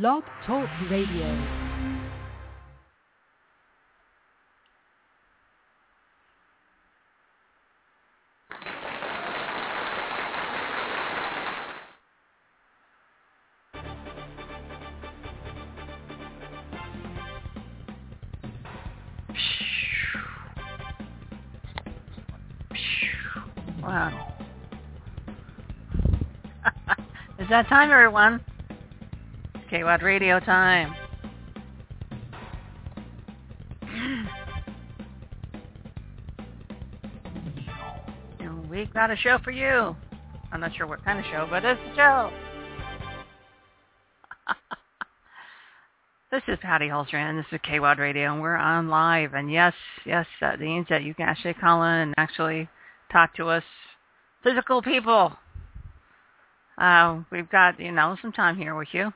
Blog Talk Radio. Wow. Is that time, everyone? KWAD Radio time. And we've got a show for you. I'm not sure what kind of show, but it's a show. this is Patty Hultstrand. This is KWAD Radio, and we're on live. And yes, yes, that means that you can actually call in and actually talk to us, physical people. Uh, we've got, you know, some time here with you.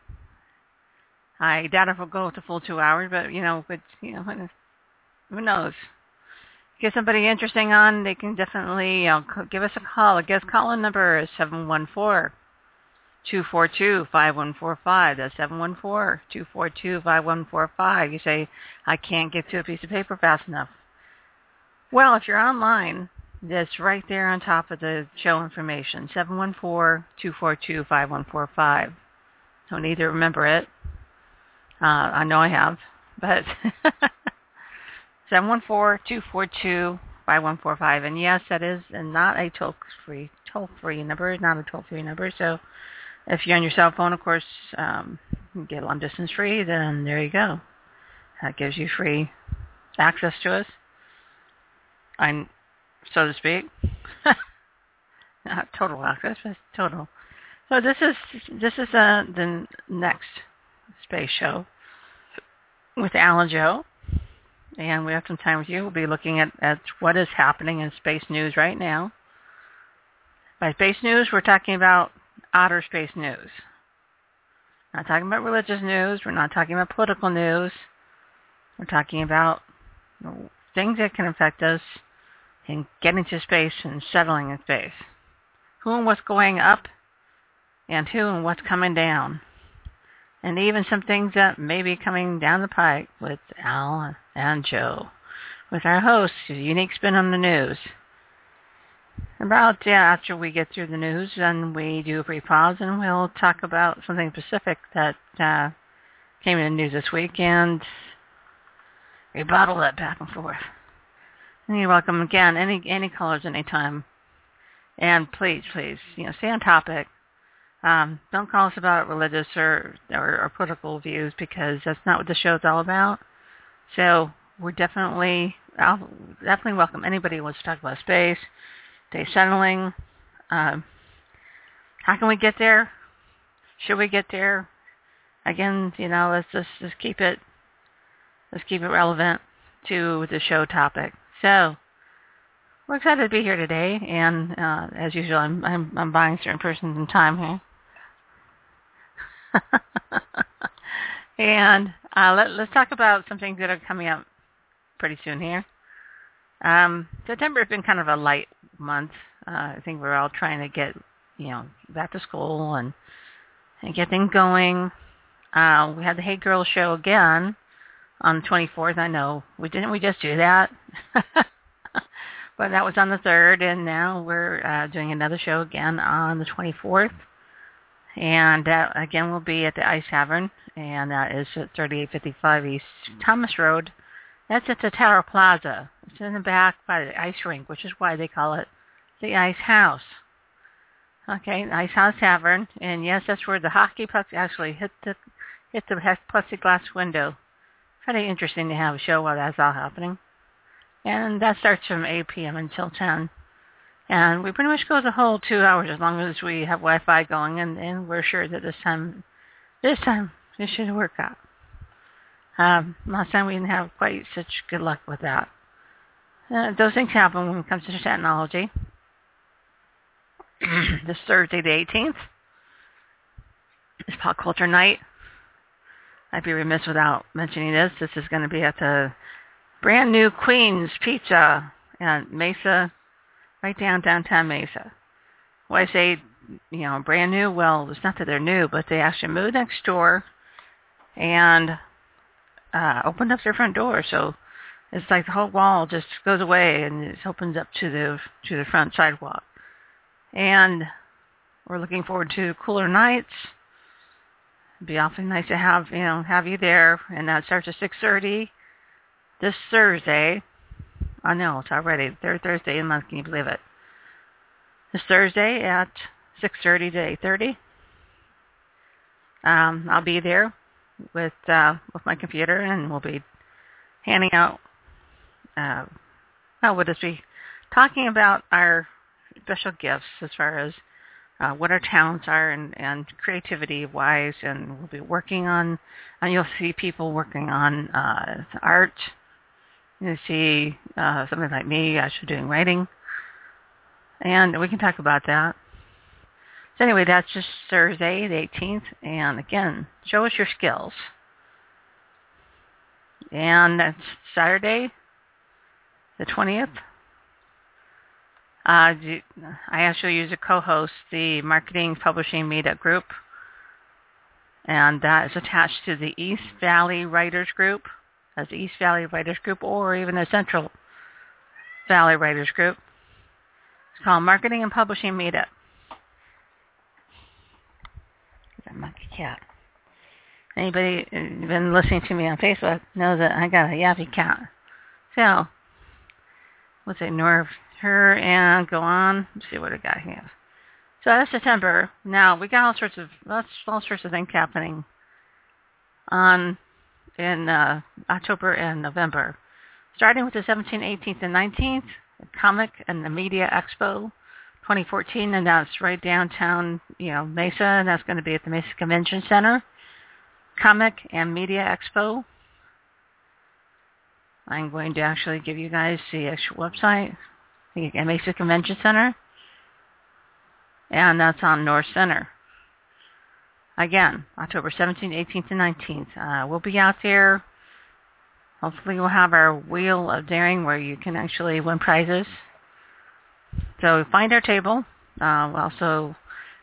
I doubt if we'll go to full two hours, but, you know, but, you know, who knows? Get somebody interesting on, they can definitely, you know, give us a call. A guest call-in number is seven one four two four two five one four five. That's 714 242 5145. You say, I can't get to a piece of paper fast enough. Well, if you're online, that's right there on top of the show information, 714-242-5145. Don't need to remember it. Uh, I know I have, but 714-242-5145. And yes, that is not a toll-free, toll-free number, not a toll-free number. So if you're on your cell phone, of course, um, get long distance free, then there you go. That gives you free access to us. I'm so to speak. Not total access, but total. So this is this is uh, the next space show with Al and Jo, and we have some time with you. We'll be looking at, at what is happening in space news right now. By space news, we're talking about outer space news. Not talking about religious news. We're not talking about political news. We're talking about things that can affect us and getting to space and settling in space. Who and what's going up and who and what's coming down. And even some things that may be coming down the pike with Al and Jo. With our host, Unique Spin on the News. About yeah, after we get through the news, then we do a brief pause and we'll talk about something specific that uh, came in the news this week and we bottle that back and forth. And you're welcome again. Any any callers anytime. And please, please, you know, stay on topic. Um, don't call us about religious or, or, or political views because that's not what the show's all about. So we're definitely I'll definitely welcome anybody who wants to talk about space, day settling. Um, how can we get there? Should we get there? Again, you know, let's just just keep it let's keep it relevant to the show topic. So we're excited to be here today, and uh, as usual, I'm, I'm I'm buying certain persons some time here. and uh, let, let's talk about some things that are coming up pretty soon here. Um, September has been kind of a light month. Uh, I think we're all trying to get, you know, back to school and and get things going. Uh, we had the Hey Girls show again on the 24th. I know we didn't we just do that, but that was on the 3rd, and now we're uh, doing another show again on the 24th. And that again will be at the Ice Tavern, and that is at 3855 East Thomas Road. That's at the Tower Plaza. It's in the back by the ice rink, which is why they call it the Ice House. Okay, Ice House Tavern, and yes, that's where the hockey pucks actually hit the hit the plexiglass window. Pretty interesting to have a show while that's all happening. And that starts from 8 p.m. until 10. And we pretty much go the whole two hours as long as we have Wi-Fi going, and, and we're sure that this time, this time, it should work out. Um, last time we didn't have quite such good luck with that. Uh, those things happen when it comes to technology. this Thursday the 18th is Pop Culture Night. I'd be remiss without mentioning this. This is going to be at the brand new Queen's Pizza at Mesa, right down downtown Mesa. Why I say, you know, brand new, well, it's not that they're new, but they actually moved next door and uh, opened up their front door. So it's like the whole wall just goes away and it opens up to the to the front sidewalk. And we're looking forward to cooler nights. It'd be awfully nice to have you know have you there, and that starts at 6:30 this Thursday. I know it's already third Thursday in the month. Can you believe it? It's Thursday at 6:30 to 8:30. Um, I'll be there with uh, with my computer, and we'll be handing out. Uh, how would this be? Talking about our special gifts as far as uh, what our talents are and, and creativity wise, and we'll be working on. And you'll see people working on uh, art. You see uh, something like me actually doing writing, and we can talk about that. So anyway, that's just Thursday, the 18th, and again, show us your skills. And that's Saturday, the 20th. Uh, I actually use a co-host the Marketing Publishing Meetup Group, and that is attached to the East Valley Writers Group, as the East Valley Writers Group, or even the Central Valley Writers Group. It's called Marketing and Publishing Meetup. monkey cat. Anybody been listening to me on Facebook knows that I got a yappy cat. So, let's ignore her and go on. Let's see what I got here. So that's September. Now we got all sorts of all sorts of things happening on in uh, October and November. Starting with the 17th, 18th, and 19th, the Comic and the Media Expo 2014, and that's right downtown, you know, Mesa, and that's going to be at the Mesa Convention Center. Comic and Media Expo. I'm going to actually give you guys the actual website, the Mesa Convention Center, and that's on North Center. Again, October 17th, 18th, and 19th. Uh, we'll be out there. Hopefully we'll have our Wheel of Daring where you can actually win prizes. So find our table. Uh, we'll also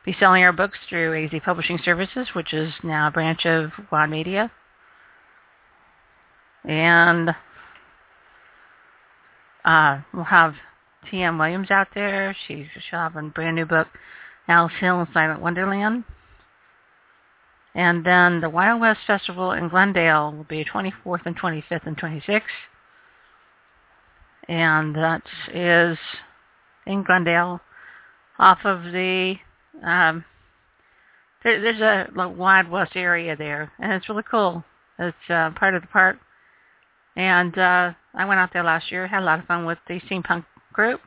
be selling our books through AZ Publishing Services, which is now a branch of WAD Media. And uh, we'll have T.M. Williams out there. She's she'll have a brand new book, Alice Hill and Silent Wonderland. And then the Wild West Festival in Glendale will be 24th and 25th and 26th. And that is in Glendale off of the um there, there's a Wild West area there and it's really cool. It's uh, part of the park. And uh I went out there last year, had a lot of fun with the steampunk group.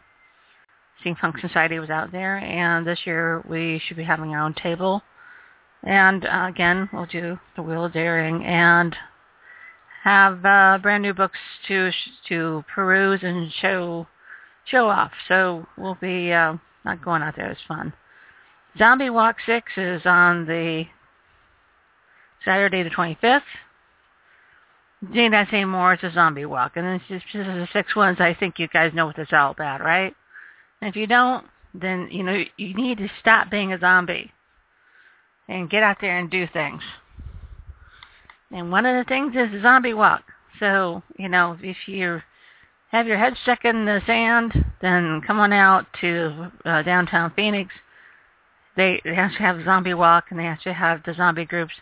Steampunk Society was out there and this year we should be having our own table. And uh, again, we'll do the Wheel of Daring and have uh, brand new books to to peruse and show show off. So we'll be uh, not going out there. It's fun. Zombie Walk 6 is on the Saturday the 25th. Need I say more? It's a zombie walk. And it's just, just the six ones. I think you guys know what it's all about, right? And if you don't, then, you know, you need to stop being a zombie and get out there and do things. And one of the things is zombie walk. So, you know, if you have your head stuck in the sand, then come on out to uh, downtown Phoenix. They, they actually have zombie walk, and they actually have the zombie groups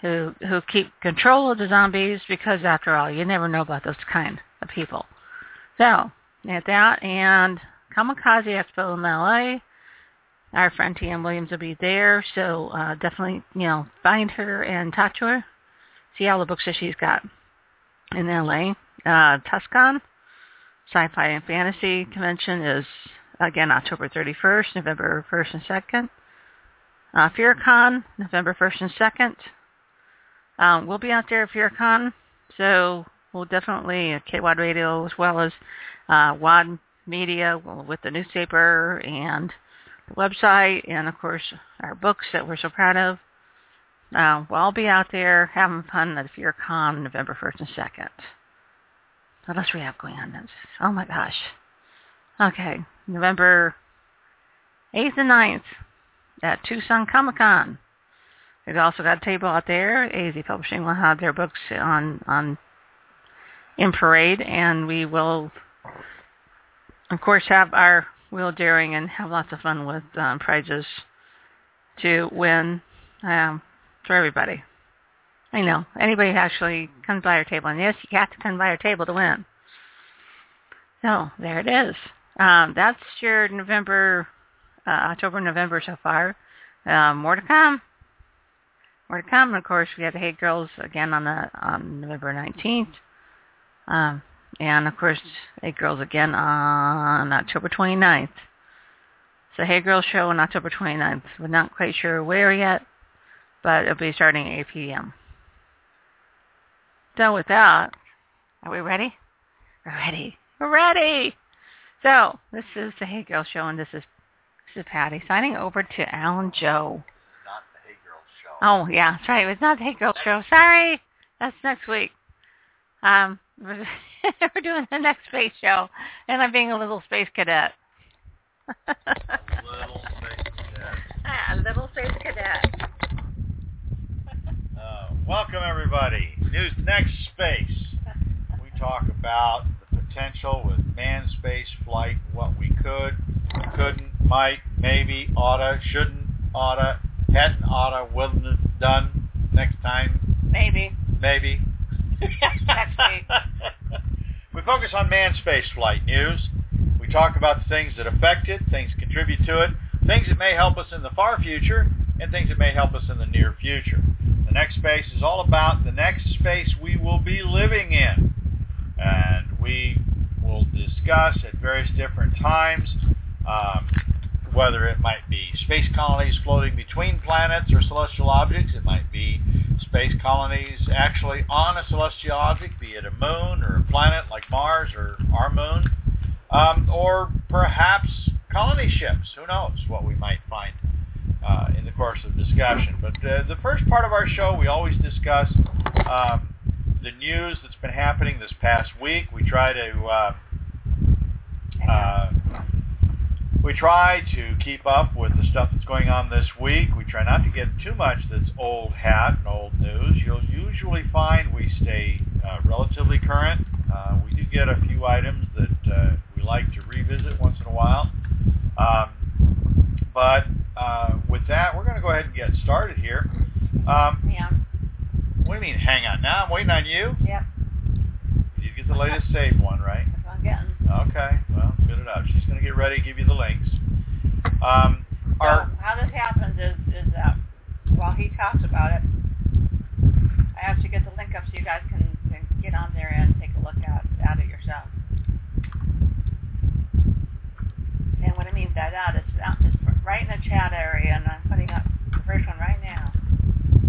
who who keep control of the zombies because, after all, you never know about those kind of people. So, at that and Comikaze Expo in LA, our friend T.M. Williams will be there, so uh, definitely, you know, find her and talk to her. See all the books that she's got in LA. Uh, Tucson, Sci-Fi and Fantasy Convention is again October 31st, November 1st and 2nd. Uh, FearCon, November 1st and 2nd. Um, we'll be out there at FearCon, so we'll definitely, uh, KWAD Radio as well as uh, WAD Media with the newspaper and website and, of course, our books that we're so proud of. Uh, we'll all be out there having fun at the FearCon November 1st and 2nd. What else we have going on? That's, oh my gosh. Okay, November 8th and 9th at Tucson Comic Con. We've also got a table out there. AZ Publishing will have their books on on in parade, and we will, of course, have our wheel daring and have lots of fun with um, prizes to win um, for everybody. I know. Anybody actually comes by our table. And yes, you have to come by our table to win. So there it is. Um, that's your November, uh, October, November so far. Um, more to come. More to come. And of course, we have the Hey Girls again on the on November 19th. Um, and of course, Hey Girls again on October 29th. So Hey Girls show on October 29th. We're not quite sure where yet, but it'll be starting at 8 p.m. Done with that, are we ready? We're ready. We're ready. So this is the Hey Girls Show, and this is this is Patty signing over to Al and Jo. Not the Hey Girl Show. Oh yeah, that's right. It's not the Hey Girl Show. Sorry, that's next week. Um, we're, we're doing the next space show, and I'm being a little space cadet. Little space cadet. ah, little space cadet. Uh, welcome everybody. News Next Space. We talk about the potential with manned space flight, what we could, couldn't, might, maybe, oughta, shouldn't, oughta, hadn't, oughta, wouldn't have done next time, Maybe. maybe. We focus on manned space flight news. We talk about the things that affect it, things contribute to it, things that may help us in the far future, and things that may help us in the near future. The next space is all about the next space we will be living in. And we will discuss at various different times um, whether it might be space colonies floating between planets or celestial objects. It might be space colonies actually on a celestial object, be it a moon or a planet like Mars or our moon, um, or perhaps colony ships. Who knows what we might find uh, in the course of discussion. But uh, the first part of our show, we always discuss um, the news that's been happening this past week. We try to uh, uh, we try to keep up with the stuff that's going on this week. We try not to get too much that's old hat and old news. You'll usually find we stay uh, relatively current. Uh, we do get a few items that uh, we like to revisit once in a while. Um, but uh, with that, we're going to go ahead and get started here. Um, Yeah. what do you mean, hang on? Now I'm waiting on you. Yep. The latest save one, right? That's what I'm getting. Okay, well, spit it out. She's going to get ready to give you the links. Um, so our, how this happens is, is that while he talks about it, I have to get the link up so you guys can, can get on there and take a look at, at it yourself. And what I mean by that is out just right in the chat area, and I'm putting up the first one right now.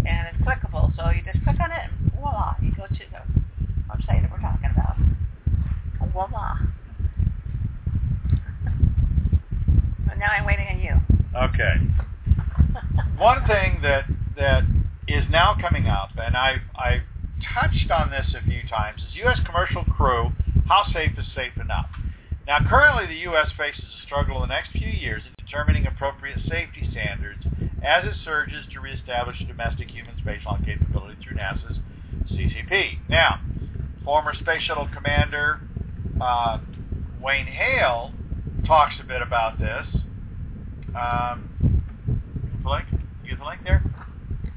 And it's clickable, so you just click on it, and voila, you go to the website that we're talking about. Voila. Now I'm waiting on you. okay. One thing that that is now coming up, and I've I've touched on this a few times, is U.S. commercial crew. How safe is safe enough? Now, currently, the U.S. faces a struggle in the next few years in determining appropriate safety standards as it surges to reestablish domestic human spaceflight capability through NASA's CCP. Now, former Space Shuttle Commander uh, Wayne Hale talks a bit about this. Um, you the link? You get the link there?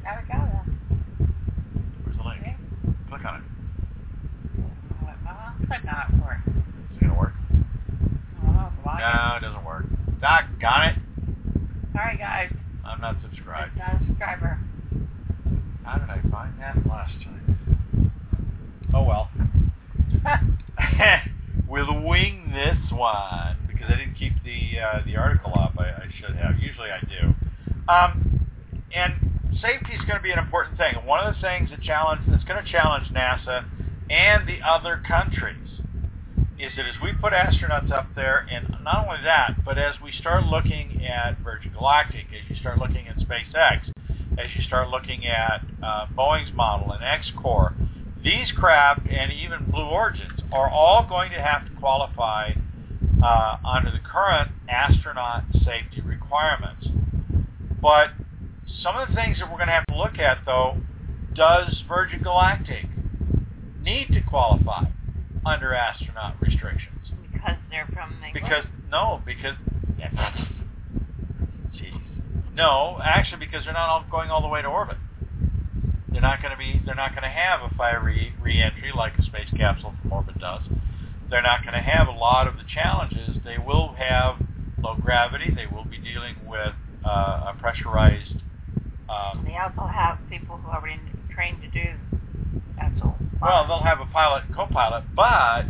There we go. Where's the link? Okay. Click on it. Well, click on it for it. Is it to work? Oh. No, it doesn't work. Doggone it. Sorry, guys. I'm not subscribed. It's not a subscriber. How did I find that last time? Oh well. We'll wing this one because I didn't keep the uh, the article up. I, I, should have. Usually I do. Um, and safety is going to be an important thing. One of the things that challenge that's going to challenge NASA and the other countries is that as we put astronauts up there, and not only that, but as we start looking at Virgin Galactic, as you start looking at SpaceX, as you start looking at uh, Boeing's model and XCOR these craft and even Blue Origins are all going to have to qualify uh, under the current astronaut safety requirements. But some of the things that we're going to have to look at, though, does Virgin Galactic need to qualify under astronaut restrictions? Because they're from England? Because, no, because, jeez. No, actually because they're not all going all the way to orbit. They're not going to be, they're not going to have a fiery re- re-entry like a space capsule from orbit does. They're not going to have a lot of the challenges. They will have low gravity. They will be dealing with uh, a pressurized um, they also have people who are already trained to do that. So well, they'll have a pilot and co-pilot, but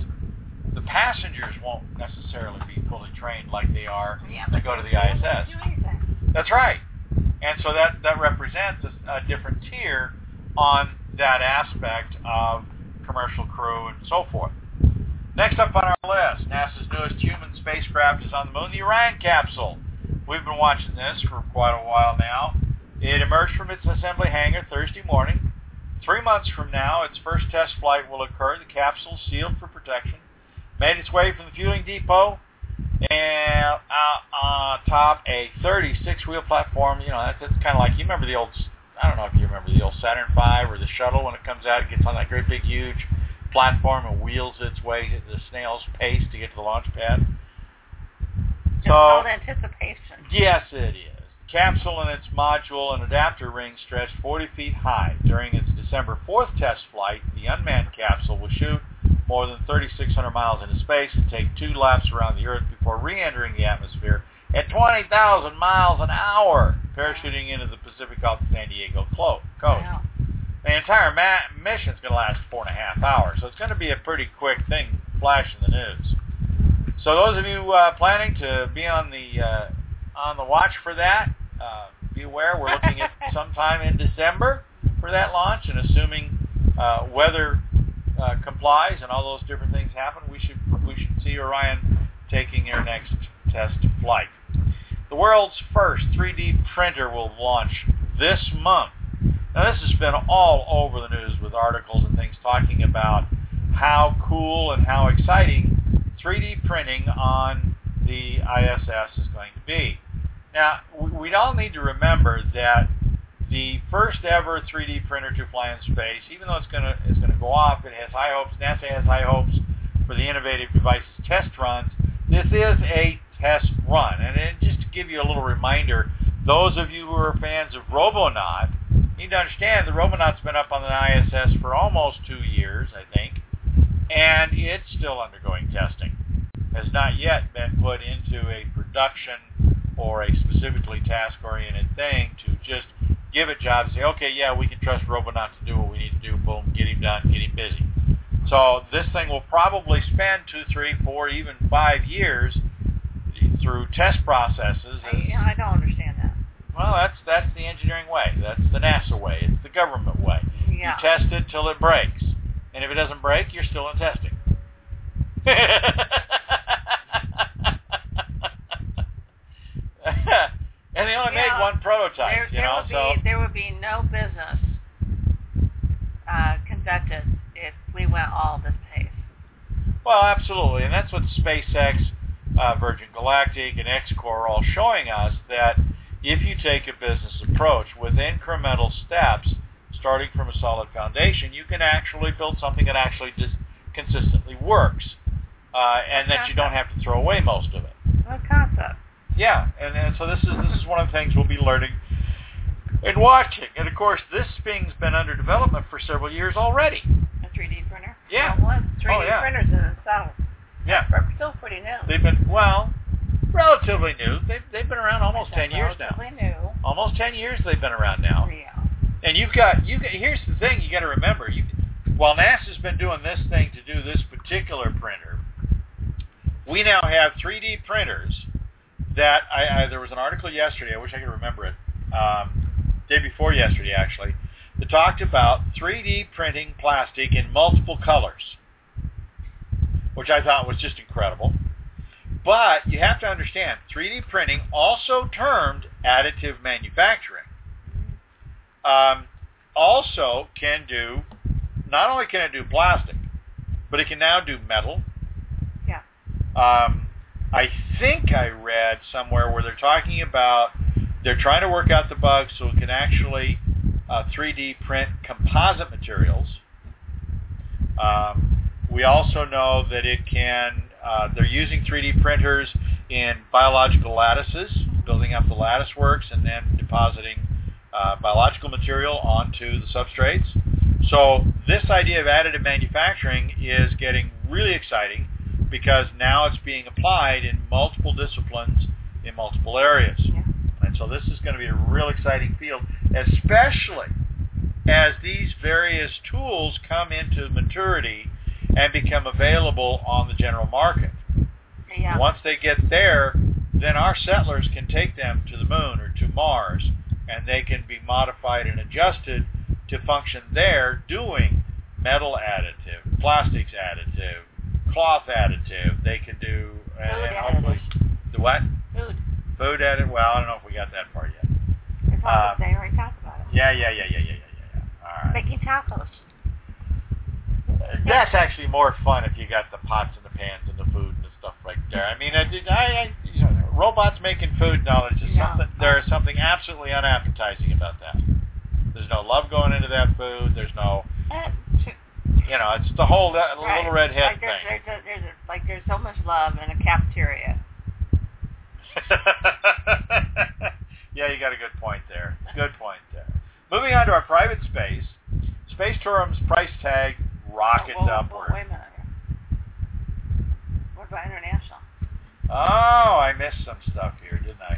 the passengers won't necessarily be fully trained like they are yeah, to go to the ISS. That's right. And so that, that represents a, a different tier on that aspect of commercial crew and so forth. Next up on our list, NASA's newest human spacecraft is on the moon, the Orion capsule. We've been watching this for quite a while now. It emerged from its assembly hangar Thursday morning. Three months from now, its first test flight will occur. The capsule, sealed for protection, made its way from the fueling depot and uh, on top a 36-wheel platform. You know, that's, that's kind of like you remember the old. I don't know if you remember the old Saturn V or the shuttle when it comes out. It gets on that great big huge platform and wheels its way at the snail's pace to get to the launch pad. It's so, called anticipation. Yes, it is The capsule and its module and adapter ring stretched 40 feet high. During its December 4th test flight, the unmanned capsule will shoot more than 3,600 miles into space and take two laps around the Earth before re-entering the atmosphere at 20,000 miles an hour, parachuting into the Pacific off the San Diego coast. Wow. The entire ma- mission is going to last four and a half hours, so it's going to be a pretty quick thing, flash in the news. So those of you uh, planning to be on the uh, on the watch for that, uh, be aware we're looking at sometime in December for that launch, and assuming uh, weather uh, complies and all those different things happen, we should we should see Orion taking their next test flight. The world's first 3D printer will launch this month. Now this has been all over the news with articles and things talking about how cool and how exciting 3D printing on the ISS is going to be. Now, we all need to remember that the first ever 3D printer to fly in space, even though it's going to it's going to go off, it has high hopes. NASA has high hopes for the innovative device's test runs. This is a test run, and then just give you a little reminder, those of you who are fans of Robonaut need to understand the Robonaut's been up on the ISS for almost two years, I think, and it's still undergoing testing. Has not yet been put into a production or a specifically task-oriented thing to just give it jobs, say, okay, yeah, we can trust Robonaut to do what we need to do, boom, get him done, get him busy. So this thing will probably spend two, three, four, even five years through test processes. I, I don't understand that. Well, that's that's the engineering way. That's the NASA way. It's the government way. Yeah. You test it till it breaks, and if it doesn't break, you're still in testing. and they only You made one prototype, There, you there know. would So be there would be no business uh, conducted if we went all this pace. well, absolutely, and that's what SpaceX, uh, Virgin Galactic, and XCOR are all showing us that if you take a business approach with incremental steps, starting from a solid foundation, you can actually build something that actually just consistently works, uh, and that you don't have to throw away most of it. What concept? Yeah, and, and so this is this is one of the things we'll be learning and watching. And of course, this thing's been under development for several years already. A 3D printer? Yeah. Well, 3D Oh, yeah. printers in itself. Yeah, They're still pretty new. they've been well, relatively new. They've they've been around almost ten years now. Relatively new. Almost ten years they've been around now. Yeah. And you've got you. got- Here's the thing you got to remember. You, while NASA's been doing this thing to do this particular printer, we now have 3D printers that I, I there was an article yesterday. I wish I could remember it. um, day before yesterday actually, that talked about 3D printing plastic in multiple colors, which I thought was just incredible. But you have to understand, 3D printing, also termed additive manufacturing, um, also can do, not only can it do plastic, but it can now do metal. Yeah. Um, I think I read somewhere where they're talking about they're trying to work out the bugs so it can actually uh, 3D print composite materials. Um, we also know that it can, uh, they're using 3D printers in biological lattices, building up the lattice works and then depositing uh, biological material onto the substrates. So this idea of additive manufacturing is getting really exciting because now it's being applied in multiple disciplines in multiple areas. Yeah. And so this is going to be a real exciting field, especially as these various tools come into maturity and become available on the general market. Yeah. Once they get there, then our settlers can take them to the moon or to Mars, and they can be modified and adjusted to function there doing metal additive, plastics additive, cloth additive. They can do and, Food and hopefully the what? Food. Food additive. Well, I don't know if we got that far yet. It's all Uh, the same. We talked about it. Yeah, yeah, yeah, yeah, yeah, yeah, yeah. All right. Making tacos. That's actually more fun if you got the pots and the pans and the food and the stuff right there. I mean, I, I, I you know, robots making food, no, it's just Yeah. something. There is something absolutely unappetizing about that. There's no love going into that food. There's no, you know, it's the whole that right. little red head like there's, thing. There's, a, there's a, like there's so much love in a cafeteria. yeah, you got a good point there. Good point there. Moving on to our private space, Space Tourism's price tag rockets oh, whoa, whoa, upward. Oh, wait a minute. What about international? Oh, I missed some stuff here, didn't I?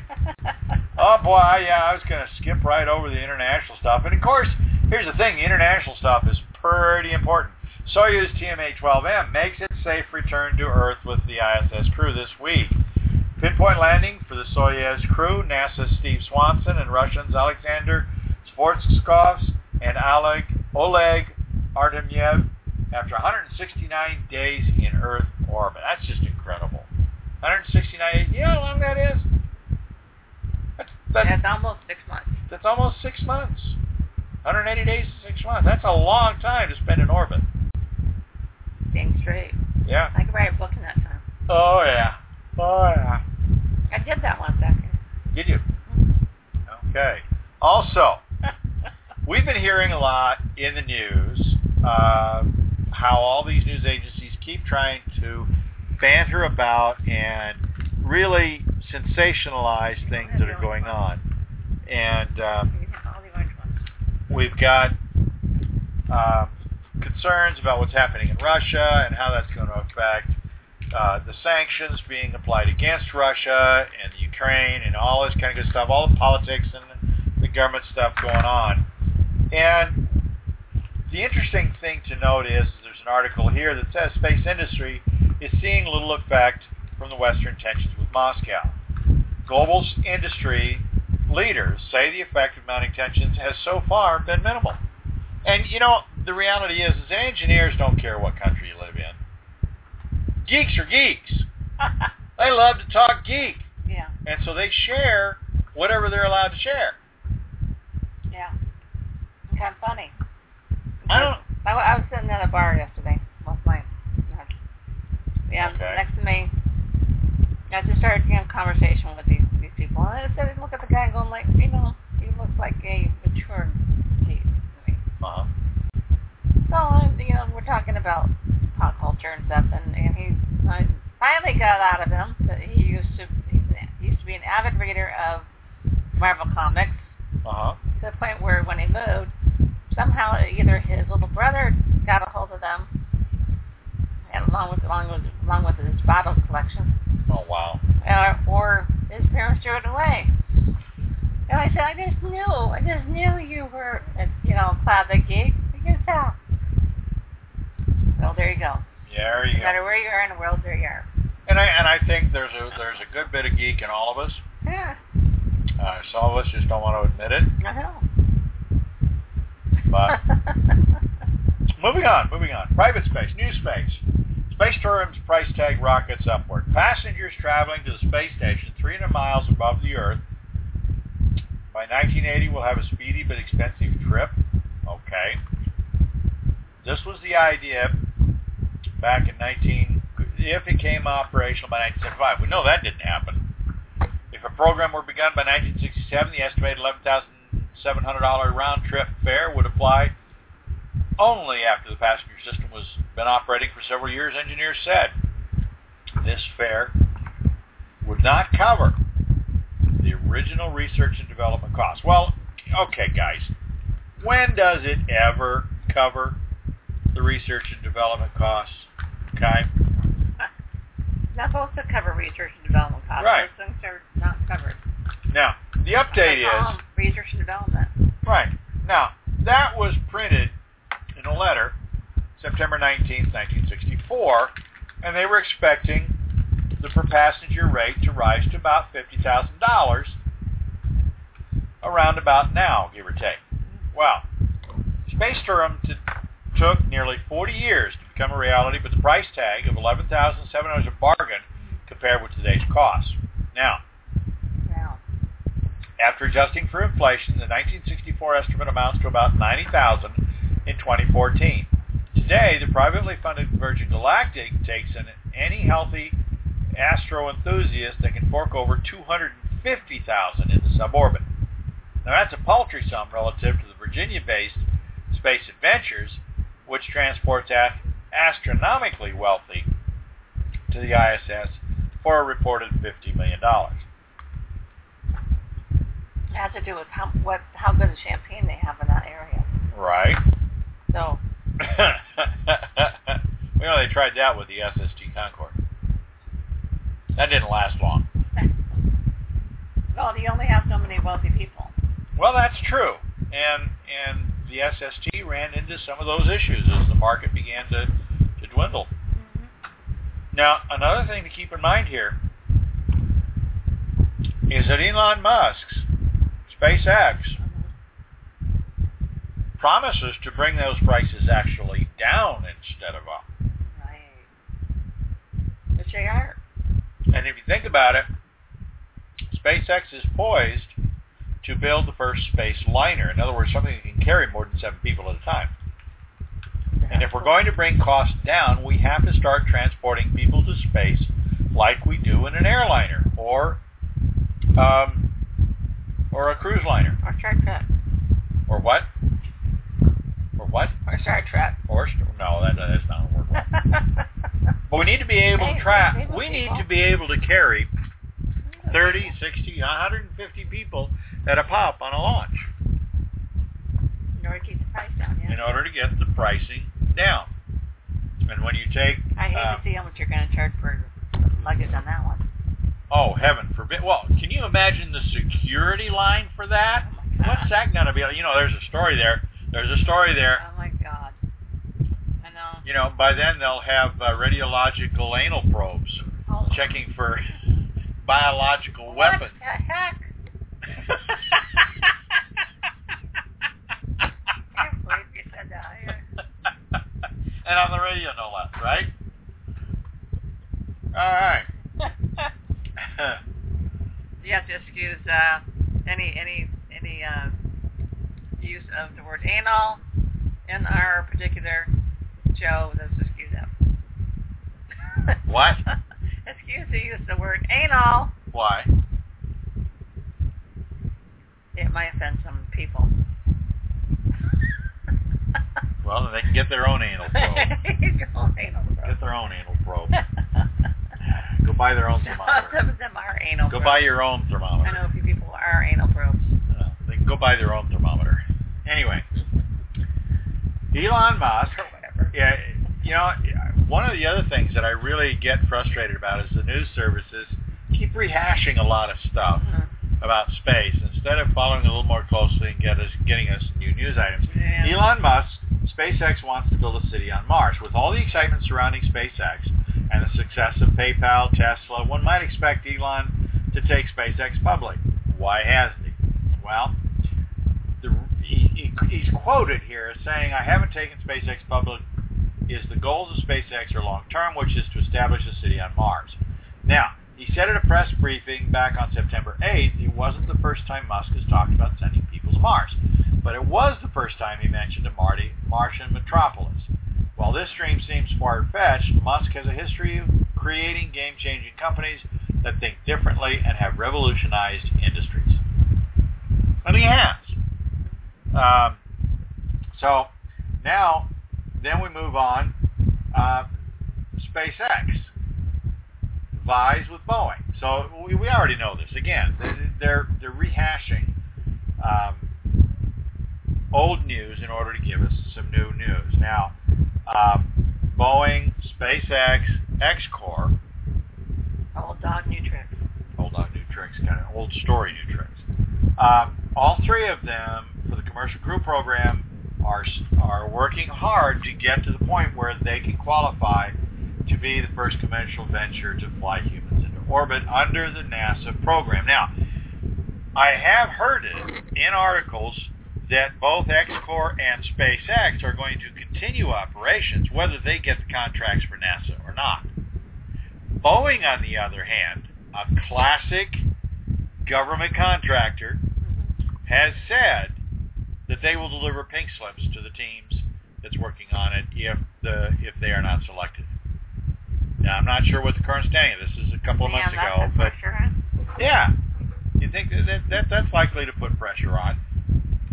Oh boy, yeah, I was going to skip right over the international stuff. And of course, here's the thing, the international stuff is pretty important. Soyuz TMA-12M makes its safe return to Earth with the ISS crew this week. Pinpoint landing for the Soyuz crew, NASA's Steve Swanson and Russians Alexander Skvortsov and Oleg, Oleg Artemyev after 169 days in Earth orbit. That's just incredible. 169 days. You know how long that is? That's, that's, That's almost six months. that's almost six months. 180 days is six months. That's a long time to spend in orbit. Being straight. Yeah. I could write a book in that time. Oh, yeah. Oh, yeah. I did that once actually. Did you? Okay. Also, we've been hearing a lot in the news uh, how all these news agencies keep trying to banter about and really sensationalize things that are going on. And um, we've got um, concerns about what's happening in Russia and how that's going to affect uh, the sanctions being applied against Russia and Ukraine and all this kind of good stuff, all the politics and the government stuff going on. And the interesting thing to note is there's an article here that says space industry is seeing little effect from the Western tensions with Moscow. Global industry leaders say the effect of mounting tensions has so far been minimal. And you know, the reality is, is engineers don't care what country you live in. Geeks are geeks. They love to talk geek. yeah, And so they share whatever they're allowed to share. yeah. Kind of funny. I don't I, I was sitting at a bar yesterday, last night. Yeah, Okay. next to me. I just started you know, conversation with these these people, and I started to look at the guy going like, you know, he looks like a mature geek to me. uh-huh. So you know, we're talking about pop culture and stuff, and and he I finally got out of him that he used to he used to be an avid reader of Marvel comics Uh-huh. to the point where when he moved, somehow either his little brother got a hold of them, and along with along with along with his bottle collection, Oh wow. uh, or his parents threw it away. And I said, I just knew, I just knew you were, a, you know, closet geek. You can tell. Well, there you go. Yeah, there you No go. matter where you are in the world, there you are. And I and I think there's a there's a good bit of geek in all of us. Yeah. Uh, some of us just don't want to admit it. I know. But moving on, moving on. Private space, new space. Space tourism's price tag rockets upward. Passengers traveling to the space station 300 miles above the Earth by 1980 will have a speedy but expensive trip. Okay. This was the idea back in 19, if it came operational by 1975. We know that didn't happen. If a program were begun by 1967, the estimated $11,700 round trip fare would apply only after the passenger system was been operating for several years, engineers said. This fare would not cover the original research and development costs. Well, okay, guys. When does it ever cover the research and development costs? Okay. Not supposed to cover research and development costs. Right. Those things are not covered. Now, the update is research and development. right. Now, that was printed in a letter September 19th, 1964, and they were expecting the per passenger rate to rise to about $50,000 around about now, give or take. Well, space tourism t- took nearly 40 years to become a reality, but the price tag of 11700 is a bargain compared with today's costs. Now, Now, after adjusting for inflation, the 1964 estimate amounts to about 90,000 in 2014. Today, the privately funded Virgin Galactic takes in any healthy astro enthusiast that can fork over 250,000 in the suborbit. Now that's a paltry sum relative to the Virginia-based Space Adventures, which transports astronomically wealthy to the ISS for a reported $50 million. It has to do with how what how good of champagne they have in that area. Right. So, you know, they tried that with the SST Concorde. That didn't last long. well, you only have so many wealthy people. Well, that's true. And and the SST ran into some of those issues as the market began to, to dwindle. Mm-hmm. Now, another thing to keep in mind here is that Elon Musk's SpaceX promises to bring those prices actually down instead of up. Right. Which they are. And if you think about it, SpaceX is poised to build the first space liner. In other words, something that can carry more than seven people at a time. And if we're going to bring costs down, we have to start transporting people to space like we do in an airliner or um, or a cruise liner. Or Star Trek. Or what? Or what? Or Star Trek. Or st- no, that, that's not a word. But we need to be able to Hey, track. people, need to be able to carry 30, 60, 150 people at a pop on a launch In order to keep the price down, yeah. in order to get the pricing down. And when you take, I hate uh, to see how much you're going to charge for luggage on that one. Oh heaven forbid, well, can you imagine the security line for that? Oh. What's that going to be? like? You know, there's a story there. There's a story there. Oh my God. I know. You know, by then they'll have uh, radiological anal probes Oh. checking for biological What weapons. the heck? Can't believe you said that. And on the radio, no less, right? All right. You have to excuse uh, any any any uh, use of the word anal in our particular show. Let's excuse that. What? excuse the use of the word anal. Why? It might offend some people. Well, then they can get their own anal probe. Get their own anal probe. Go buy their own Some thermometer. of them are anal Go probes. buy your own thermometer. I know a few people are anal probes. Uh, they can go buy their own thermometer. Anyway, Elon Musk. Or whatever. Yeah, you know, one of the other things that I really get frustrated about is the news services keep rehashing a lot of stuff Mhm. about space instead of following a little more closely and get us getting us new news items. Yeah. Elon Musk, SpaceX wants to build a city on Mars. With all the excitement surrounding SpaceX and the success of PayPal, Tesla, one might expect Elon to take SpaceX public. Why hasn't he? Well, the, he, he, he's quoted here as saying, I haven't taken SpaceX public is the goals of SpaceX are long-term, which is to establish a city on Mars. Now, he said at a press briefing back on September 8th, it wasn't the first time Musk has talked about sending people to Mars, but it was the first time he mentioned a Marty, Martian metropolis. While this dream seems far-fetched, Musk has a history of creating game-changing companies that think differently and have revolutionized industries. And he has. Um, so now, then we move on. Uh, SpaceX vies with Boeing. So we, we already know this. Again, they're they're rehashing um, old news in order to give us some new news. Now, uh, Boeing, SpaceX, XCOR. Old dog, new tricks. Old dog, new tricks. Kind of old story, new tricks. Um, all three of them for the Commercial Crew Program are are working hard to get to the point where they can qualify to be the first commercial venture to fly humans into orbit under the NASA program. Now, I have heard it in articles that both XCOR and SpaceX are going to continue operations whether they get the contracts for NASA or not. Boeing, on the other hand, a classic government contractor, has said that they will deliver pink slips to the teams that's working on it if the if they are not selected. Now, I'm not sure what the current standing of this is a couple of months yeah, ago, but pressure. yeah, you think that, that that's likely to put pressure on.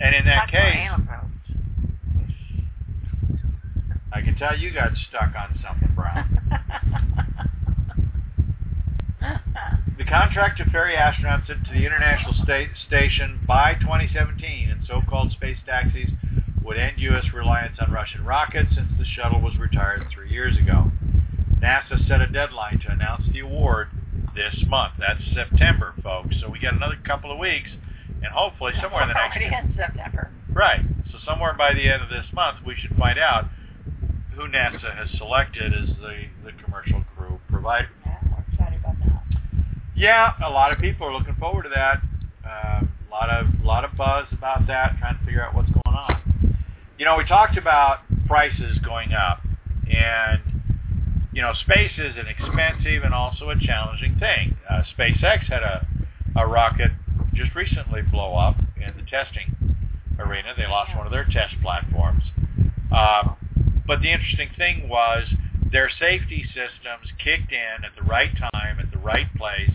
And in that case, I can tell you got stuck on something, Brown. the contract to ferry astronauts to the International sta- Station by 2017 in so-called space taxis would end U.S. reliance on Russian rockets since the shuttle was retired three years ago. NASA set a deadline to announce the award this month. That's September, folks. So we got another couple of weeks, and hopefully somewhere in the next Already in September. right. So somewhere by the end of this month, we should find out who NASA has selected as the the commercial crew provider. Yeah, we're excited about that. Yeah, a lot of people are looking forward to that. Uh, a lot of a lot of buzz about that, trying to figure out what's going on. You know, we talked about prices going up, and you know, space is an expensive and also a challenging thing. Uh, SpaceX had a a rocket just recently blow up in the testing arena. They lost one of their test platforms. Um, but the interesting thing was their safety systems kicked in at the right time, at the right place,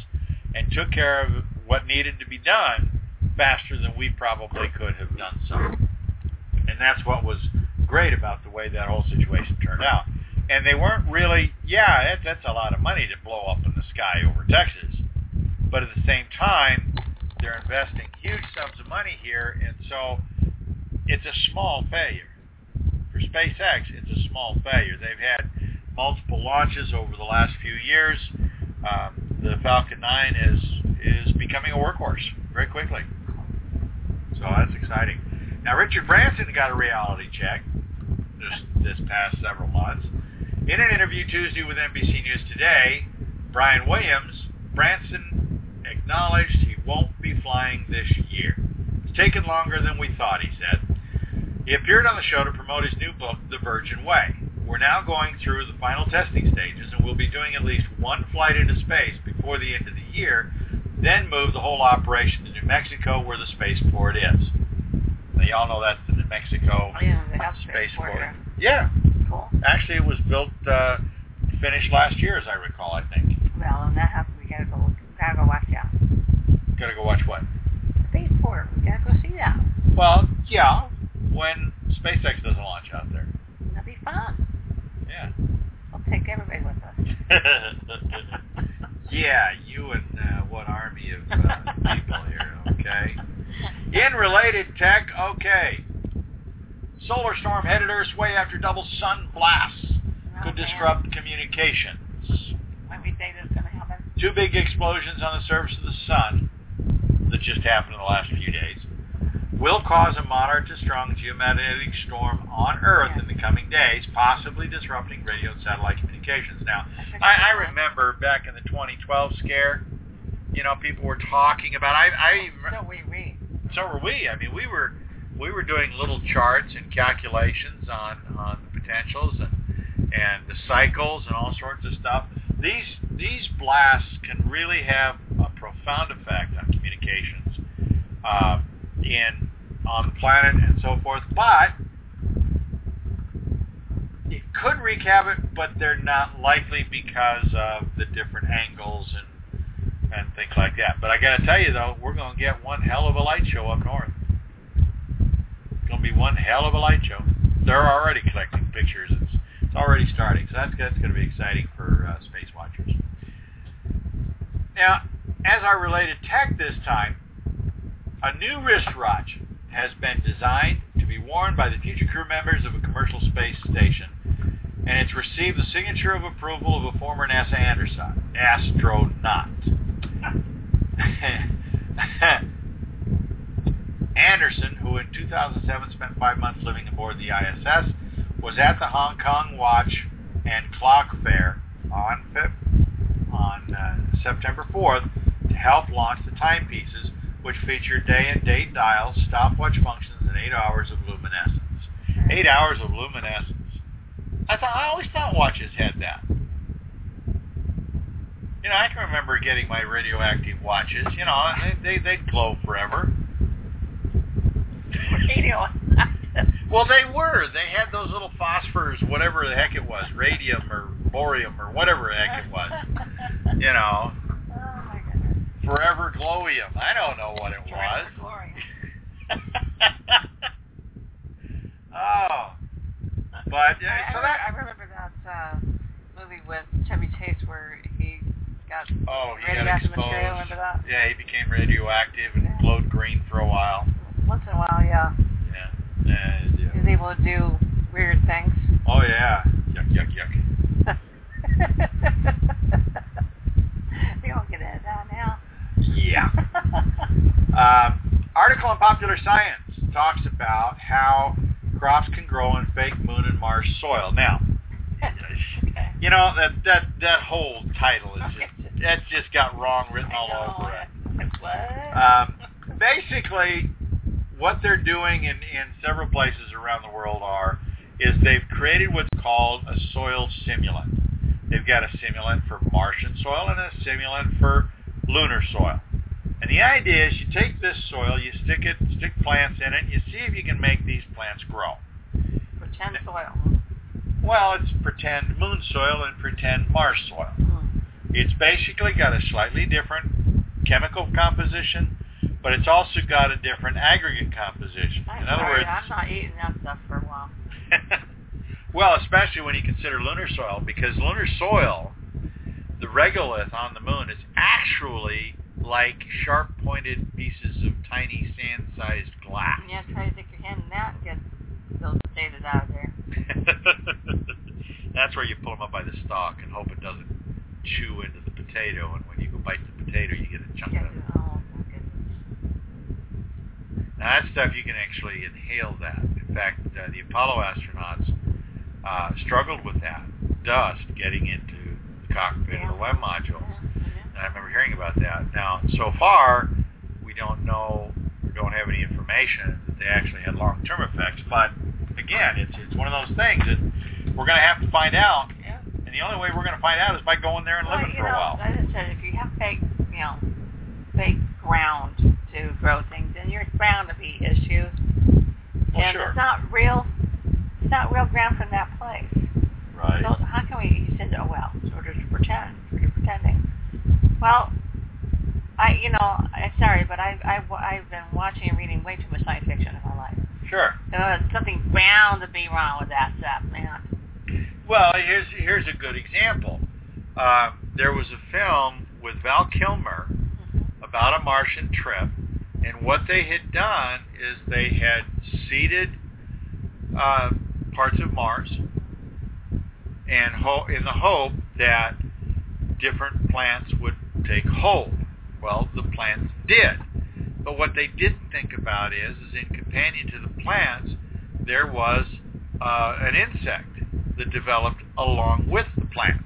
and took care of what needed to be done faster than we probably could have done so. And that's what was great about the way that whole situation turned out. And they weren't really, yeah, that, that's a lot of money to blow up in the sky over Texas. But at the same time, they're investing huge sums of money here, and so it's a small failure. For SpaceX, it's a small failure. They've had multiple launches over the last few years. Um, the Falcon 9 is is becoming a workhorse very quickly. So that's exciting. Now Richard Branson got a reality check this this past several months. In an interview Tuesday with NBC News Today, Brian Williams, Branson acknowledged won't be flying this year. It's taken longer than we thought, he said. He appeared on the show to promote his new book, The Virgin Way. We're now going through the final testing stages, and we'll be doing at least one flight into space before the end of the year, then move the whole operation to New Mexico where the spaceport is. Now, y'all know that's the New Mexico Oh, yeah, spaceport. spaceport. Yeah. Cool. Actually, it was built, uh, finished last year, as I recall, I think. Well, and that happens. We gotta go. Gotta go watch that. Gotta go watch what? Spaceport. We gotta go see that. Well, yeah, when SpaceX doesn't launch out there. That'll be fun. Yeah. We'll take everybody with us. yeah, you and uh, what army of uh, people here, okay? In related tech, okay. Solar storm headed Earth's way after double sun blasts could Okay. disrupt communications. When we say this is gonna happen. Two big explosions on the surface of the sun that just happened in the last few days will cause a moderate to strong geomagnetic storm on Earth in the coming days, possibly disrupting radio and satellite communications. Now, I, I remember back in the 2012 scare, you know, people were talking about. I, I So we we. so were we. I mean, we were we were doing little charts and calculations on on the potentials and and the cycles and all sorts of stuff. These these blasts can really have a profound effect on communications uh, in on the planet and so forth. But it could wreak havoc, but they're not likely because of the different angles and and things like that. But I got to tell you though, we're going to get one hell of a light show up north. It's going to be one hell of a light show. They're already collecting pictures. It's, it's already starting, so that's that's going to be exciting for uh, space watchers. Now, as our related tech this time, a new wristwatch has been designed to be worn by the future crew members of a commercial space station, and it's received the signature of approval of a former NASA Anderson, astronaut. Anderson, who in 2007 spent five months living aboard the ISS, was at the Hong Kong Watch and Clock Fair on, on uh, September 4th to help launch the timepieces, which feature day and date dials, stopwatch functions, and eight hours of luminescence. Eight hours of luminescence. I thought I always thought watches had that. You know, I can remember getting my radioactive watches. You know, they they they'd glow forever. Radio. Well, they were. They had those little phosphors, whatever the heck it was, radium or borium or whatever the heck it was. You know, Oh my goodness. forever glowium. I don't know what it was. Glory. oh, but uh, I, so I, that. I remember that uh, movie with Chevy Chase where he got Oh, he got radioactive exposed. material. Remember that? Yeah, he became radioactive and glowed green for a while. Once in a while, yeah. Yeah. Yeah. He was able to do weird things. Oh yeah. Yuck yuck yuck. we don't get into that now. Yeah. Um, article on Popular Science talks about how crops can grow in fake moon and Mars soil. Now, okay. you know that that that whole title is just that's just got wrong written all over it. What? Um, basically, what they're doing in, in several places around the world are is they've created what's called a soil simulant. They've got a simulant for Martian soil and a simulant for lunar soil. And the idea is you take this soil, you stick it, stick plants in it, you see if you can make these plants grow. Pretend soil. Well, it's pretend moon soil and pretend Mars soil. Hmm. It's basically got a slightly different chemical composition, but it's also got a different aggregate composition. I'm In other sorry, words, I'm not eating that stuff for a while. well, especially when you consider lunar soil, because lunar soil, the regolith on the moon is actually like sharp-pointed pieces of tiny sand-sized glass. Yeah, try to stick your hand in that and get those potatoes out of there. That's where you pull them up by the stalk and hope it doesn't chew into the potato, and when you go bite the potato, you get a chunk of it. My goodness. Now that stuff you can actually inhale that. In fact, uh, the Apollo astronauts uh, struggled with that dust getting into the cockpit of the web modules. And I remember hearing about that. Now, so far, we don't know, we don't have any information that they actually had long-term effects. But again, it's it's one of those things that we're going to have to find out. Yeah. And the only way we're going to find out is by going there and Well, living for a while. I just said if you have fake, you know, fake ground to grow things, then your ground to be issues. Well, and sure. it's not real. It's not real ground from that place. Right. So how can we it? Oh well, so we're just pretend. We're just pretending. Well, I, you know, I'm sorry, but I've, I've I've been watching and reading way too much science fiction in my life. Sure. There's something bound to be wrong with that stuff, man. Well, here's here's a good example. Uh, there was a film with Val Kilmer about a Martian trip, and what they had done is they had seeded uh, parts of Mars, and ho- in the hope that different plants would take hold. Well, the plants did. But what they didn't think about is, is in companion to the plants, there was uh, an insect that developed along with the plant.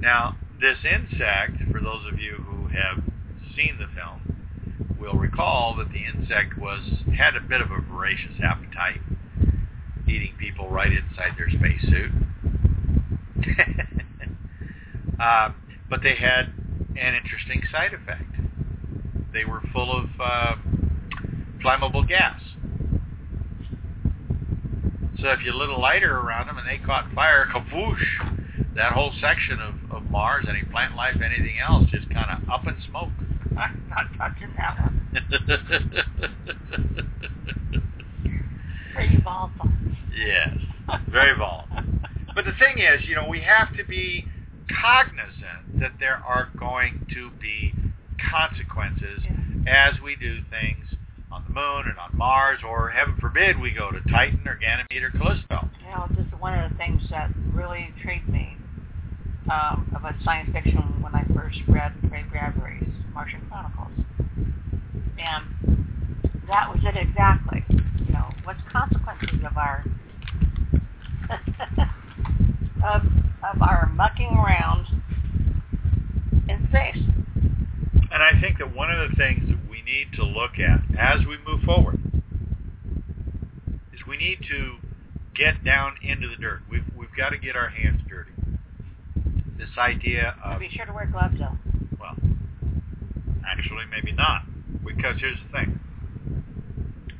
Now, this insect, for for those of you who have seen the film, will recall that the insect was had a bit of a voracious appetite, eating people right inside their spacesuit. uh, but they had an interesting side effect. They were full of uh, flammable gas. So if you lit a lighter around them and they caught fire, kaboosh, that whole section of, of Mars, any plant life, anything else, just kind of up in smoke. I'm not touching that one. Pretty volatile. yes, very volatile. But the thing is, you know, we have to be cognizant that there are going to be consequences Yeah. as we do things on the moon and on Mars, or heaven forbid, we go to Titan or Ganymede or Callisto. You know, just one of the things that really intrigued me um, about science fiction when I first read Ray Bradbury's Martian Chronicles. And that was it exactly. You know, what's consequences of our of of our mucking around in space. And I think that one of the things that we need to look at as we move forward is we need to get down into the dirt. We've, we've got to get our hands dirty. This idea of, Be sure to wear gloves though. Actually maybe not. Because here's the thing.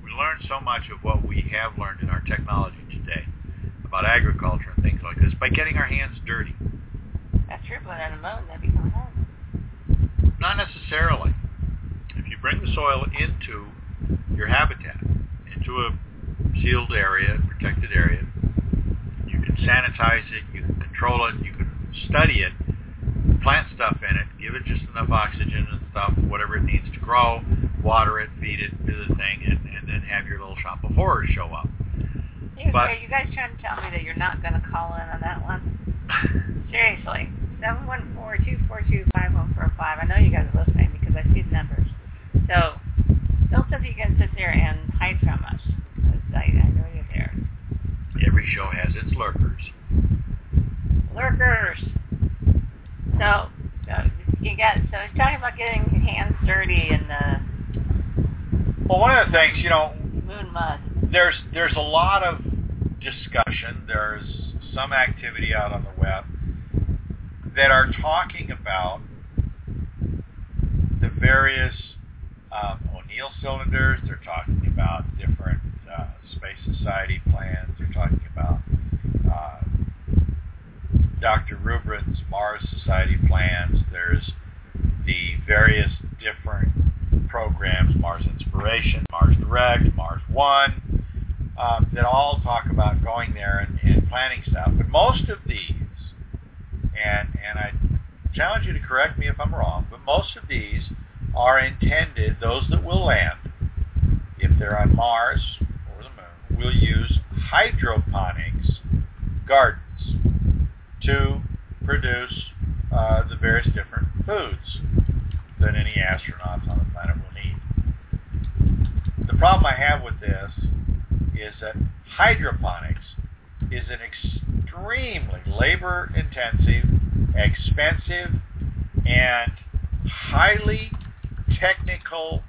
We learn so much of what we have learned in our technology today about agriculture and things like this by getting our hands dirty. That's true, but on the moon that'd be kind hard. Not necessarily. If you bring the soil into your habitat, into a sealed area, protected area, you can sanitize it, you can control it, you can study it, plant stuff in it, give it just enough oxygen and stuff, whatever it needs to grow, water it, feed it, do the thing, and, and then have your little shop of horrors show up. You, But- are you guys trying to tell me that you're not going to call in on that one? Seriously. 714-242-5145. I know you guys are listening because I see the numbers. So, don't think you can sit there and hide from us. I, I know you're there. Every show has its lurkers. Lurkers! So, so you got, so it's talking about getting your hands dirty in the Well, one of the things, you know, moon mud. there's there's a lot of discussion. There's some activity out on the web that are talking about the various um, O'Neill cylinders. They're talking about different uh, space society plans. They're talking about Dr. Zubrin's Mars Society plans. There's the various different programs, Mars Inspiration, Mars Direct, Mars One, um, that all talk about going there and, and planning stuff. But most of these, and and I challenge you to correct me if I'm wrong, but most of these are intended, those that will land, if they're on Mars or the Moon, will use hydroponics gardens to produce uh, the various different foods that any astronauts on the planet will need. The problem I have with this is that hydroponics is an extremely labor-intensive, expensive, and highly technical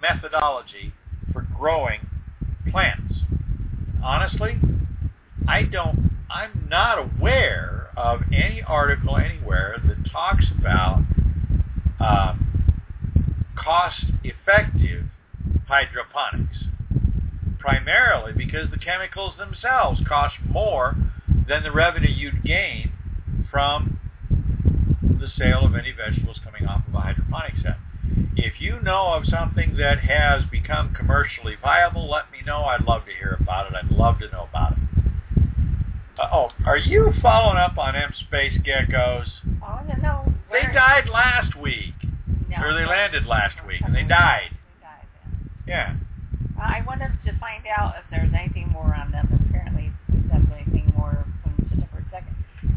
methodology for growing plants. Honestly, I don't, I'm not aware of any article anywhere that talks about um, cost-effective hydroponics. Primarily because the chemicals themselves cost more than the revenue you'd gain from the sale of any vegetables coming off of a hydroponic set. If you know of something that has become commercially viable, let me know. I'd love to hear about it. I'd love to know about it. Uh, oh, are you following up on M Space Geckos? Oh, I don't. They died last week, No, or they landed last week, and they died. They died, Yeah. yeah. Uh, I wanted to find out if there's anything more on them. Apparently, there's anything more from just for a second.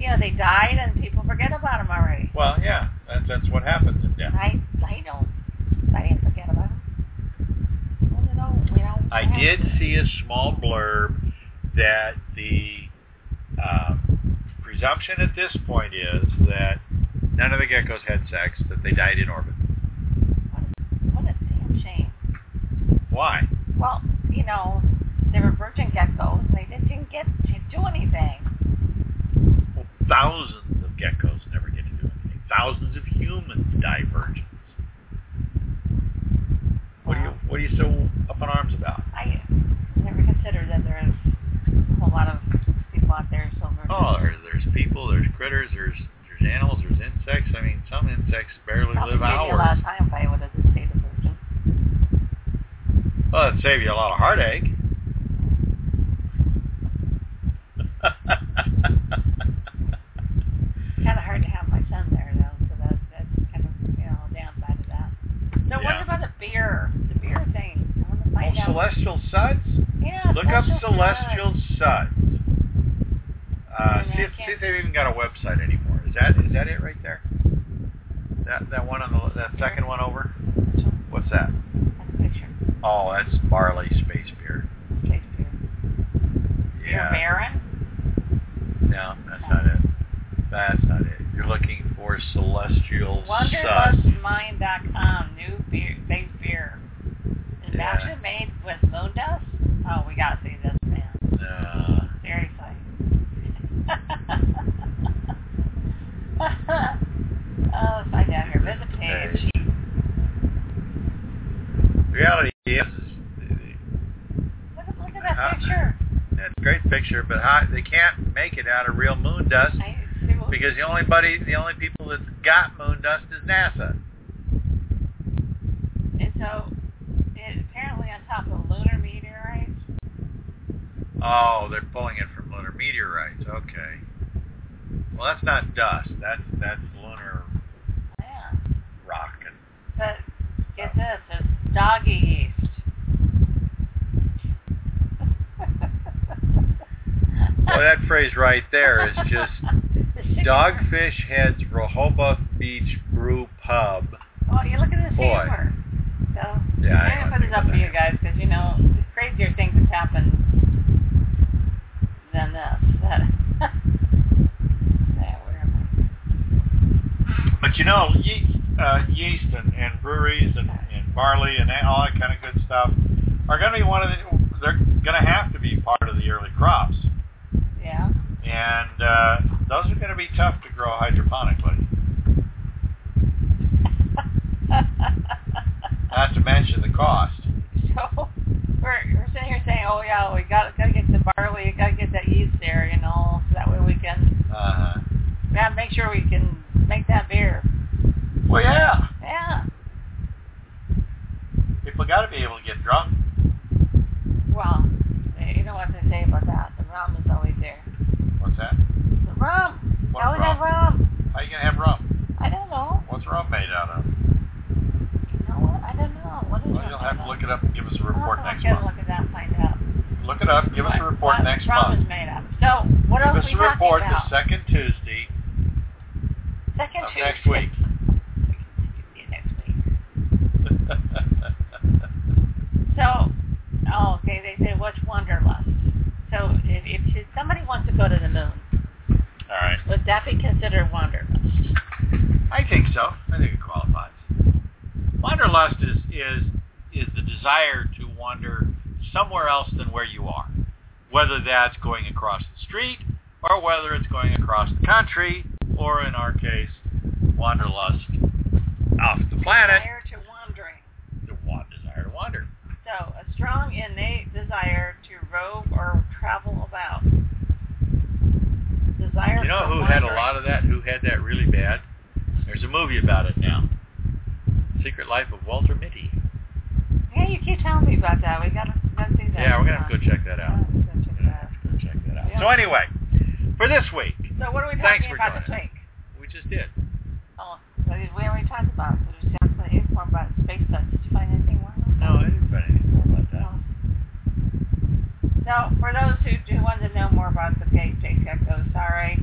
Yeah, they died and people forget about them already. Well, yeah, that, that's what happens in death. I I don't. I didn't forget about them. I don't know. You know. I did see a small blurb that the um, presumption at this point is that None of the geckos had sex. That they died in orbit. What a damn shame. Why? Well, you know, they were virgin geckos. They didn't get to do anything. Thousands of geckos never get to do anything. Thousands of humans die virgins. What are you What are you so up in arms about? I never considered that there is a whole lot of people out there so virgin. Oh, there, there's people, there's critters, there's there's animals, there's insects. I mean, some insects barely Probably live you a lot of time if I would have just stayed a virgin. Well, it'd save you a lot of heartache. Yeast and, and breweries and, and barley and all that kind of good stuff are going to be one of the. They're going to have to be part of the early crops, Yeah. and uh, those are going to be tough to grow hydroponically. Not to mention the cost. so we're we're sitting here saying, oh yeah, we got got to get the barley, we got to get that yeast there, you know, so that way we can Uh, got make sure we can make that beer. well, yeah, Yeah. people got to be able to get drunk. Well, you know what they say about that. The rum is always there. What's that? The rum. What always rum? have rum. How are you going to have rum? I don't know. What's rum made out of? You know what? I don't know. What is Well, you'll have to look it up and give us a report next month. look at that find out. Look it up. Give us a report what next rum month. is made of. So, what Give else us are we a report the second Tuesday Second of Tuesday. next week. See you next week. So, oh, okay, they say what's wanderlust. So, if, if should somebody wants to go to the moon, All right. would that be considered wanderlust? I think so. I think it qualifies. Wanderlust is is is the desire to wander somewhere else than where you are, whether that's going across the street or whether it's going across the country, or in our case, wanderlust off the planet. Desire to wandering. The one desire to wander. So, a strong innate desire to rove or travel about. Desire You know who had a lot of that? Who had that really bad? There's a movie about it now. Secret Life of Walter Mitty. You keep telling me about that. We gotta, gotta see that. Yeah, we're gonna have to go check that out. Go check that out. go check that out. Yeah. So anyway, for this week, So what are we talking about this week? we just did. Oh, so we already talked about. So there's definitely informed about space stuff. Did you find anything more? No, I didn't find anything more about that. Oh. So for those who do want to know more about the gay space geckos, sorry.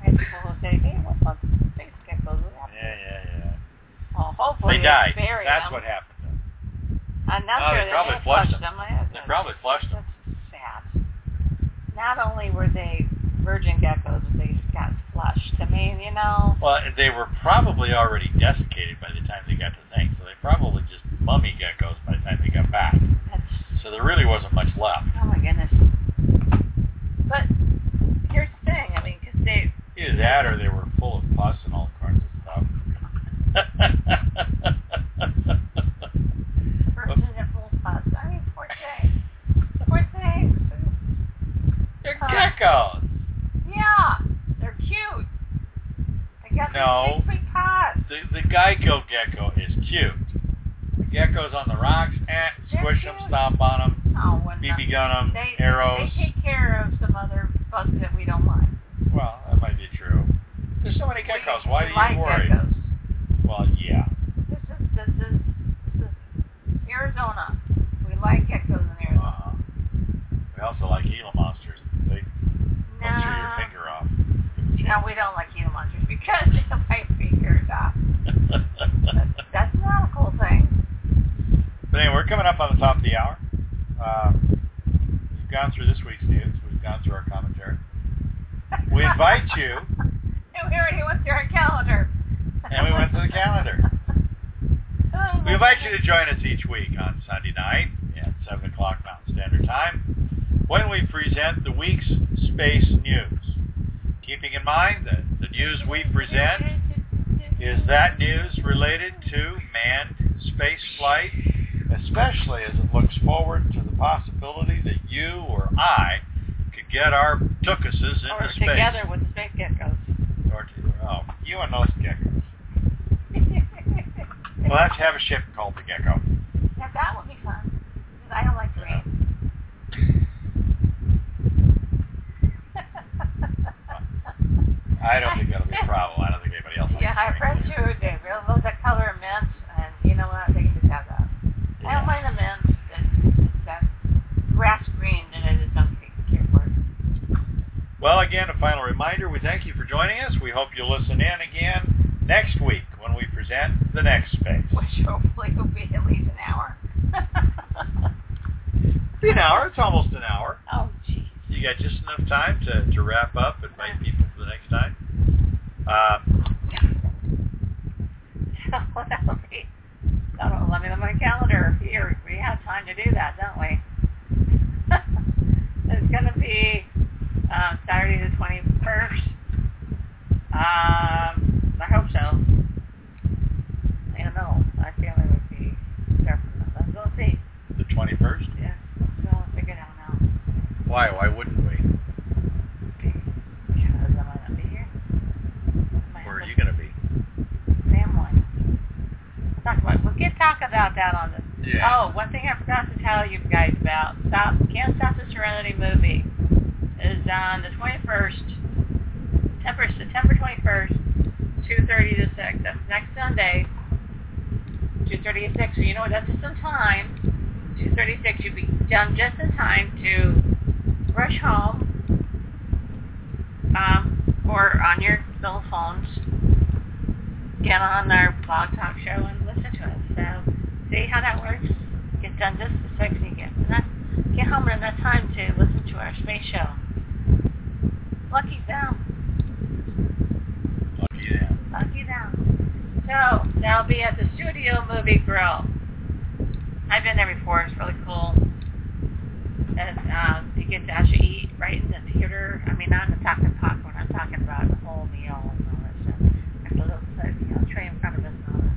I have people who say, hey, what about the space geckos? What happened? Yeah, yeah, yeah. Well, hopefully They died. That's them. what happened. I'm not Oh, sure they probably flushed them. them. They probably flushed them. That's sad. Not only were they virgin geckos, they got flushed. I mean, you know. Well, they were probably already desiccated by the time they got to things, so they probably just mummy geckos by the time they got back. That's So there really wasn't much left. oh my goodness. But here's the thing. I mean, because they Either that or they were full of pus and all kinds of stuff. person that full pus. I mean, poor thing. Poor thing. They're Huh. Geckos. Yeah, they're cute. They got No. big, big paws. The, the Geico gecko is cute. The geckos on the rocks, eh, squish them, stomp on them, Oh, BB gun them, they, arrows. They take care of some other bugs that we don't like. Well, that might be true. There's so many geckos. We- Why we do you like worry? Geckos. Well, yeah. This is this is this is Arizona. We like geckos in Arizona. Uh, we also like Gila monsters. They no, will chew your finger off. No, we don't like Gila monsters because they might finger it off. That's, that's not a cool thing. but anyway, we're coming up on the top of the hour. Uh, we've gone through this week's news. We've gone through our commentary. We invite you, and we already went through our calendar. and we went to the calendar. Oh, We invite you to join us each week on Sunday night at 7 o'clock Mountain Standard Time when we present the week's space news. Keeping in mind that the news we present is that news related to manned space flight, especially as it looks forward to the possibility that you or I could get our tookuses into or space. together with the space geckos. Or to, oh, you and those geckos. We'll have to have a ship called the Gecko. Now that would be fun. Because I don't like green. I don't think that'll be a problem. I don't think anybody else Yeah, our green. friends too, they really love that color of mint, and you know what? They can just have that. I don't mind the mint. It's, it's that grass green, and I just don't care for. Well, again, a final reminder, we thank you for joining us. We hope you'll listen in again next week when we present The Next Space. Which hopefully will be at least an hour. Be an hour. It's almost an hour. oh, jeez. You got just enough time to, to wrap up and invite people for the next time. Uh, So that'll be. That'll, let me look at my calendar. Here, we have time to do that, don't we? it's going to be um, Saturday the 21st. Um, I hope so. I don't know. I feel it would be careful. Let's go see. the 21st. Yeah, let's go figure it out now. Why? Why wouldn't we? Because I might not be here. Might Where are have you going to be? a Family. Talk about, we'll get talk about that on the Yeah. Oh, one thing I forgot to tell you guys about. Stop Can't Stop the Serenity movie is on the 21st, September, September 21st, 2.30 to 6. That's next Sunday, 2.30 to 6. So you know what, that's just in time. 2.30 to 6, you'll be done just in time to rush home um, or on your cell phones. Get on our blog talk show and listen to us. So see how that works. Get done just as quick as you get enough, get home in enough time to listen to our space show. Lucky them. Lucky them. Lucky them. So that'll be at the Studio Movie Grill. I've been there before. It's really cool. And um, you get to actually eat right in the theater. I mean, not in the talking popcorn. I'm talking about the whole meal and all that stuff. There's a little uh, you know, tray in front of us and all that.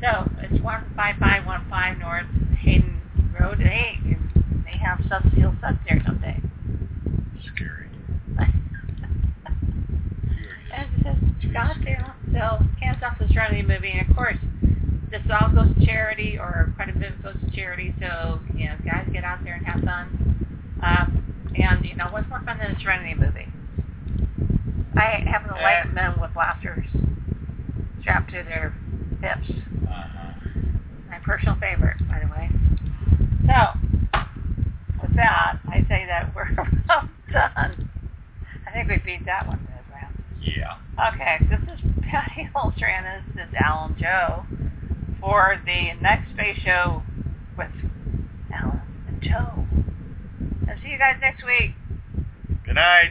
So it's 15515 North Hayden Road. Hey, they have sub-seal subs there, don't they? Scary. And it says Scottsdale. So Can't Stop the Serenity movie. And of course, this all goes to charity, or quite a bit goes to charity. So, you know, guys get out there and have fun. Um, and, you know, what's more fun than a Serenity movie? I happen to like Eh. men with blasters strapped to their hips. Uh-huh. My personal favorite, by the way. So, with that, I say that we're about done. I think we beat that one round. Yeah. Okay, this is Patty Hultstrand. This is Al and Jo for the next space show with Alan and Joe. See you guys next week. Good night.